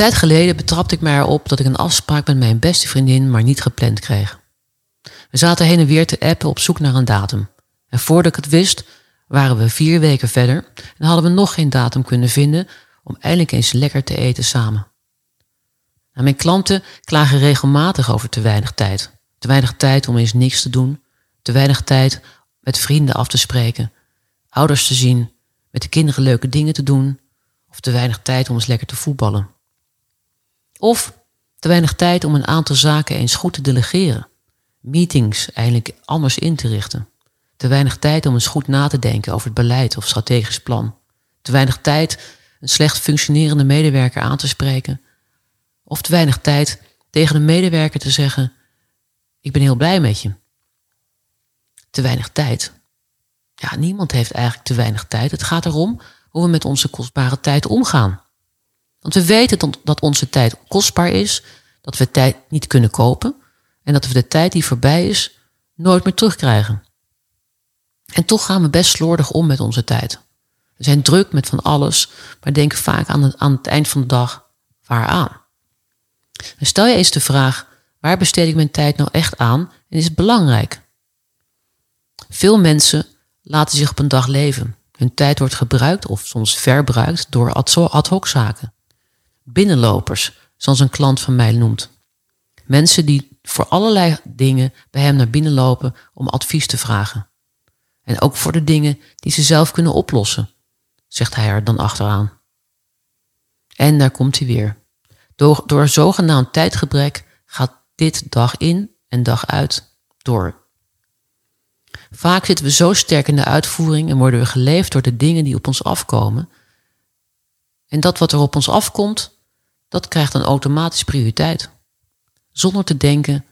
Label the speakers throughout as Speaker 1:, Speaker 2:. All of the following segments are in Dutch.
Speaker 1: tijd geleden betrapte ik mij erop dat ik een afspraak met mijn beste vriendin maar niet gepland kreeg. We zaten heen en weer te appen op zoek naar een datum. En voordat ik het wist, waren we vier weken verder en hadden we nog geen datum kunnen vinden om eindelijk eens lekker te eten samen. Nou, mijn klanten klagen regelmatig over te weinig tijd. Te weinig tijd om eens niks te doen. Te weinig tijd met vrienden af te spreken. Ouders te zien. Met de kinderen leuke dingen te doen. Of te weinig tijd om eens lekker te voetballen. Of te weinig tijd om een aantal zaken eens goed te delegeren. Meetings eindelijk anders in te richten. Te weinig tijd om eens goed na te denken over het beleid of strategisch plan. Te weinig tijd een slecht functionerende medewerker aan te spreken. Of te weinig tijd tegen een medewerker te zeggen: Ik ben heel blij met je. Te weinig tijd. Ja, niemand heeft eigenlijk te weinig tijd. Het gaat erom hoe we met onze kostbare tijd omgaan. Want we weten dat onze tijd kostbaar is, dat we tijd niet kunnen kopen en dat we de tijd die voorbij is nooit meer terugkrijgen. En toch gaan we best slordig om met onze tijd. We zijn druk met van alles, maar denken vaak aan het, aan het eind van de dag waaraan. En stel je eens de vraag, waar besteed ik mijn tijd nou echt aan en is het belangrijk? Veel mensen laten zich op een dag leven. Hun tijd wordt gebruikt of soms verbruikt door ad hoc zaken. Binnenlopers, zoals een klant van mij noemt. Mensen die voor allerlei dingen bij hem naar binnen lopen om advies te vragen. En ook voor de dingen die ze zelf kunnen oplossen, zegt hij er dan achteraan. En daar komt hij weer. Door, door zogenaamd tijdgebrek gaat dit dag in en dag uit door. Vaak zitten we zo sterk in de uitvoering en worden we geleefd door de dingen die op ons afkomen. En dat wat er op ons afkomt, dat krijgt dan automatisch prioriteit. Zonder te denken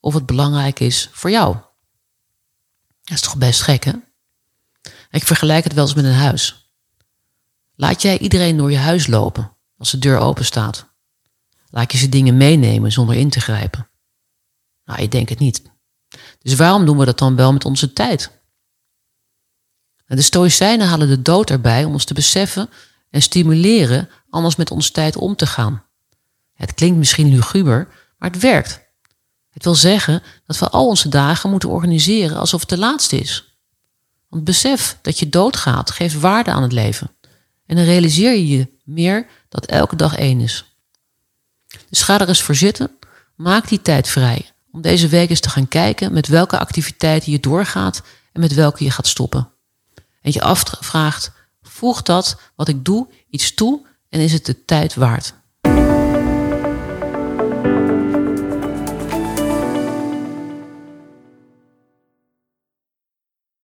Speaker 1: of het belangrijk is voor jou. Dat is toch best gek, hè? Ik vergelijk het wel eens met een huis. Laat jij iedereen door je huis lopen als de deur open staat? Laat je ze dingen meenemen zonder in te grijpen? Nou, ik denk het niet. Dus waarom doen we dat dan wel met onze tijd? De Stoïcijnen halen de dood erbij om ons te beseffen en stimuleren anders met onze tijd om te gaan. Het klinkt misschien luguber, maar het werkt. Het wil zeggen dat we al onze dagen moeten organiseren alsof het de laatste is. Want besef dat je doodgaat geeft waarde aan het leven. En dan realiseer je je meer dat elke dag één is. Dus ga er eens voor zitten, maak die tijd vrij om deze week eens te gaan kijken met welke activiteiten je doorgaat en met welke je gaat stoppen. En je afvraagt, voegt dat wat ik doe iets toe en is het de tijd waard?